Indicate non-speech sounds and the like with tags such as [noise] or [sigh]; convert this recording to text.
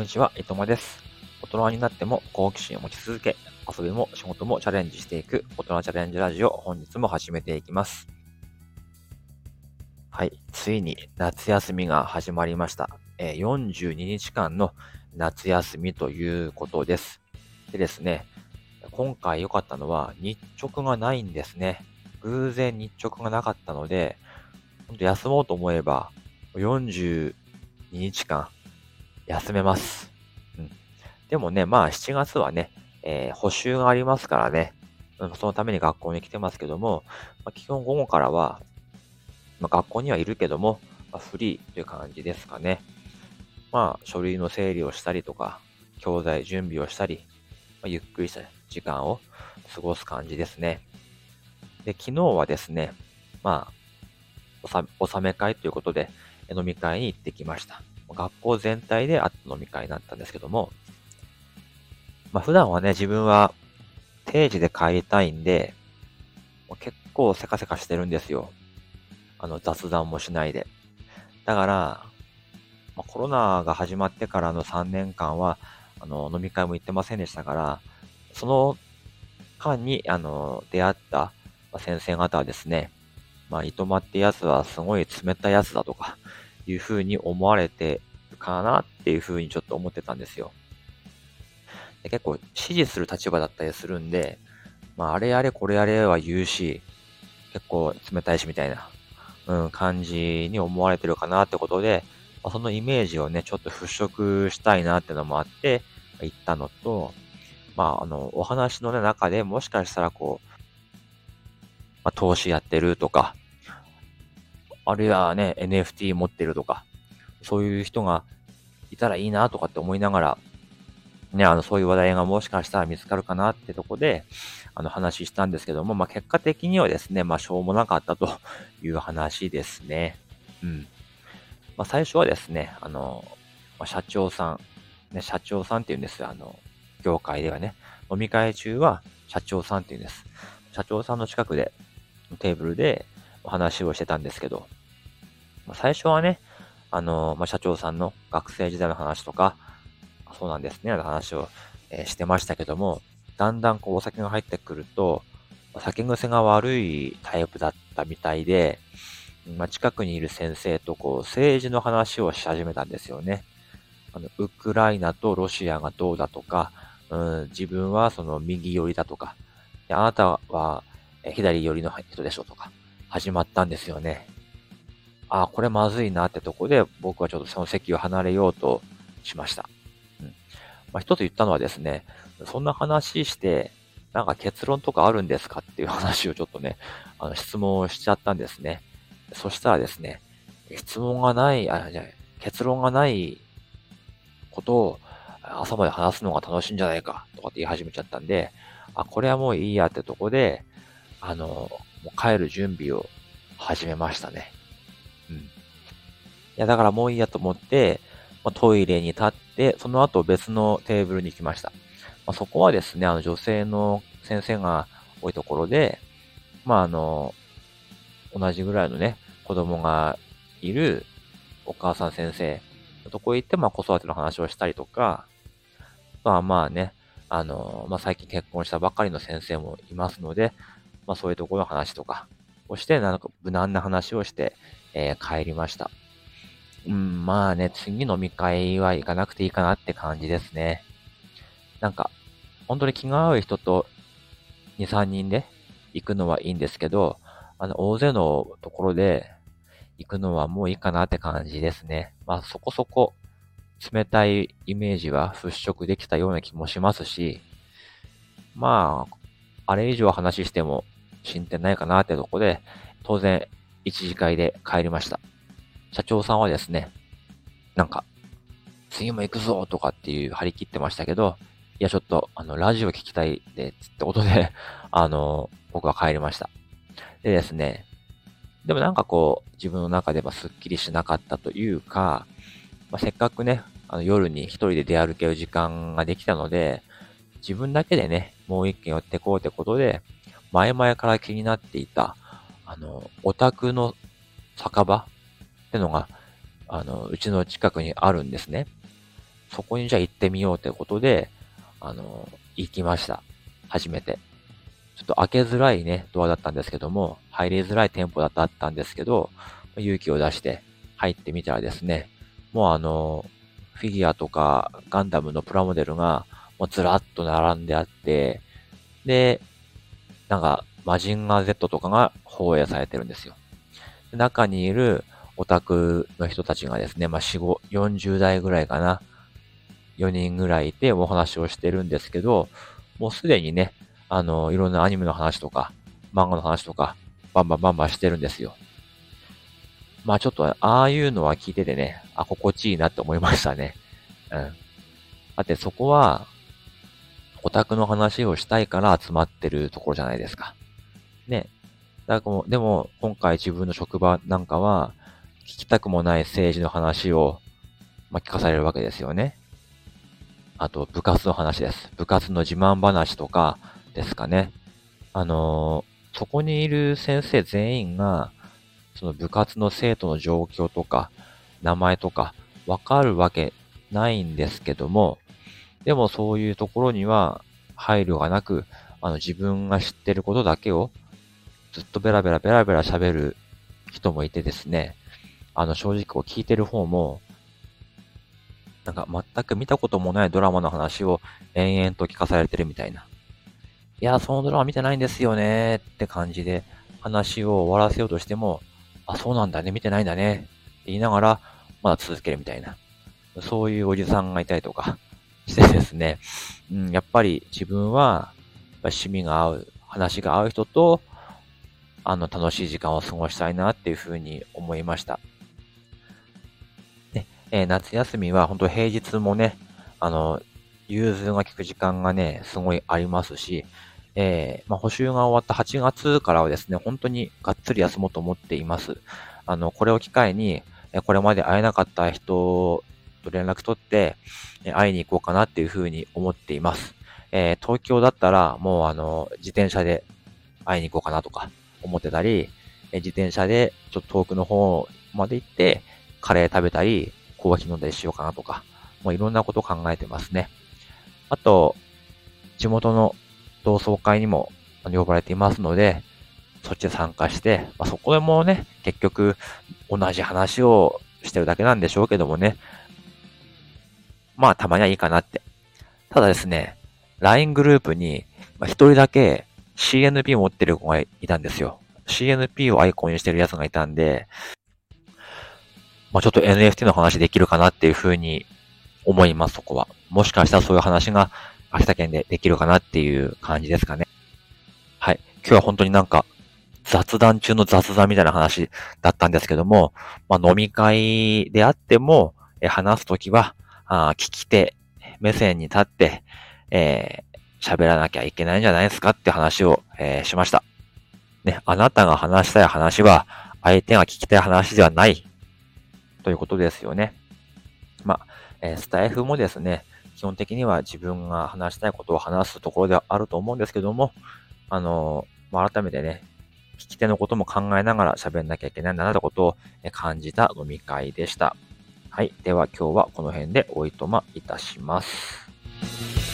こんにちは、いとまです。大人になっても好奇心を持ち続け、遊びも仕事もチャレンジしていく大人チャレンジラジオ、本日も始めていきます。はい、ついに夏休みが始まりました。えー、42日間の夏休みということです。でですね、今回良かったのは日直がないんですね。偶然日直がなかったので、ほんと休もうと思えば42日間休めます。うん。でもね、まあ7月はね、えー、補習がありますからね、うん、そのために学校に来てますけども、まあ、基本午後からは、まあ、学校にはいるけども、まあ、フリーという感じですかね。まあ、書類の整理をしたりとか、教材準備をしたり、まあ、ゆっくりした時間を過ごす感じですね。で、昨日はですね、まあ、おさめ会ということで、飲み会に行ってきました。学校全体であった飲み会になったんですけども、まあ普段はね、自分は定時で帰りたいんで、結構せかせかしてるんですよ。あの雑談もしないで。だから、まあ、コロナが始まってからの3年間は、あの、飲み会も行ってませんでしたから、その間に、あの、出会った先生方はですね、まあ、糸間ってやつはすごい冷たいやつだとか、いうふうに思われてるかなっていうふうにちょっと思ってたんですよ。で結構支持する立場だったりするんで、まあ、あれやれこれやれは言うし、結構冷たいしみたいな、うん、感じに思われてるかなってことで、まあ、そのイメージをね、ちょっと払拭したいなってのもあって、行ったのと、まあ、あの、お話の、ね、中でもしかしたらこう、まあ、投資やってるとか、あるいはね、NFT 持ってるとか、そういう人がいたらいいなとかって思いながら、ね、あの、そういう話題がもしかしたら見つかるかなってとこで、あの、話したんですけども、まあ、結果的にはですね、まあ、しょうもなかったと [laughs] いう話ですね。うん。まあ、最初はですね、あの、ま、社長さん、ね、社長さんって言うんですよ。あの、業界ではね。飲み会中は社長さんって言うんです。社長さんの近くで、テーブルでお話をしてたんですけど、まあ、最初はね、あの、まあ、社長さんの学生時代の話とか、そうなんですね、話を、えー、してましたけども、だんだんこうお酒が入ってくると、酒癖が悪いタイプだったみたいで、まあ、近くにいる先生とこう政治の話をし始めたんですよね。あの、ウクライナとロシアがどうだとか、うん、自分はその右寄りだとか、あなたは左寄りの人でしょとか、始まったんですよね。あ、これまずいなってとこで、僕はちょっとその席を離れようとしました。うん。まあ、一つ言ったのはですね、そんな話して、なんか結論とかあるんですかっていう話をちょっとね、あの質問をしちゃったんですね。そしたらですね、質問がない、あ、じゃ結論がないことを朝まで話すのが楽しいんじゃないかとかって言い始めちゃったんで、あ、これはもういいやってとこで、あの、もう帰る準備を始めましたね。いや、だからもういいやと思って、ま、トイレに立って、その後別のテーブルに行きました。まあ、そこはですね、あの女性の先生が多いところで、まああの、同じぐらいのね、子供がいるお母さん先生のとこ行って、まあ子育ての話をしたりとか、まあまあね、あの、まあ最近結婚したばかりの先生もいますので、まあそういうところの話とかをして、なんか無難な話をして、えー、帰りました。うん、まあね、次飲み会は行かなくていいかなって感じですね。なんか、本当に気が合う人と2、3人で行くのはいいんですけど、あの、大勢のところで行くのはもういいかなって感じですね。まあそこそこ冷たいイメージは払拭できたような気もしますし、まあ、あれ以上話しても進展ないかなってとこで、当然一次会で帰りました。社長さんはですね、なんか、次も行くぞとかっていう張り切ってましたけど、いやちょっと、あの、ラジオ聞きたいで、つってことで、[laughs] あの、僕は帰りました。でですね、でもなんかこう、自分の中ではスッキリしなかったというか、まあ、せっかくね、あの夜に一人で出歩ける時間ができたので、自分だけでね、もう一軒寄ってこうってことで、前々から気になっていた、あの、オタクの酒場ってのが、あの、うちの近くにあるんですね。そこにじゃあ行ってみようということで、あの、行きました。初めて。ちょっと開けづらいね、ドアだったんですけども、入りづらい店舗だったんですけど、勇気を出して入ってみたらですね、もうあの、フィギュアとかガンダムのプラモデルがもうずらっと並んであって、で、なんか、マジンガー Z とかが放映されてるんですよ。中にいるオタクの人たちがですね、まあ、4、5、40代ぐらいかな。4人ぐらいいてお話をしてるんですけど、もうすでにね、あの、いろんなアニメの話とか、漫画の話とか、バンバンバンバンしてるんですよ。まあちょっと、ああいうのは聞いててね、あ、心地いいなって思いましたね。うん。だってそこは、オタクの話をしたいから集まってるところじゃないですか。ね。だからでも、今回自分の職場なんかは、聞きたくもない政治の話を、まあ、聞かされるわけですよね。あと、部活の話です。部活の自慢話とかですかね。あのー、そこにいる先生全員が、その部活の生徒の状況とか、名前とか、わかるわけないんですけども、でもそういうところには配慮がなく、あの自分が知ってることだけをずっとベラベラベラベラ喋る人もいてですね、あの正直こう聞いてる方も、なんか全く見たこともないドラマの話を延々と聞かされてるみたいな。いや、そのドラマ見てないんですよねって感じで話を終わらせようとしても、あ、そうなんだね、見てないんだねって言いながら、まだ続けるみたいな。そういうおじさんがいたりとか [laughs] してですね、うん、やっぱり自分は、趣味が合う、話が合う人と、あの、楽しい時間を過ごしたいなっていうふうに思いました。えー、夏休みは本当平日もね、あの、融通が効く時間がね、すごいありますし、えー、まあ、補修が終わった8月からはですね、本当にがっつり休もうと思っています。あの、これを機会に、これまで会えなかった人と連絡取って、会いに行こうかなっていうふうに思っています。えー、東京だったら、もうあの、自転車で会いに行こうかなとか思ってたり、自転車でちょっと遠くの方まで行って、カレー食べたり、コーヒー飲んだりしようかなとか、もういろんなこと考えてますね。あと、地元の同窓会にも呼ばれていますので、そっちで参加して、まあ、そこでもね、結局同じ話をしてるだけなんでしょうけどもね、まあたまにはいいかなって。ただですね、LINE グループに一人だけ CNP 持ってる子がいたんですよ。CNP をアイコンにしてるやつがいたんで、まあちょっと NFT の話できるかなっていうふうに思います、そこは。もしかしたらそういう話が秋田県でできるかなっていう感じですかね。はい。今日は本当になんか雑談中の雑談みたいな話だったんですけども、まあ飲み会であっても、え話すときは、あ聞き手目線に立って、えー、喋らなきゃいけないんじゃないですかって話を、えー、しました。ね、あなたが話したい話は、相手が聞きたい話ではない、ということですよね。まあ、え、スタイフもですね、基本的には自分が話したいことを話すところではあると思うんですけども、あのまあ、改めてね、聞き手のことも考えながら喋んなきゃいけないんだなということを感じた飲み会でした。はい。では今日はこの辺でおいとまいたします。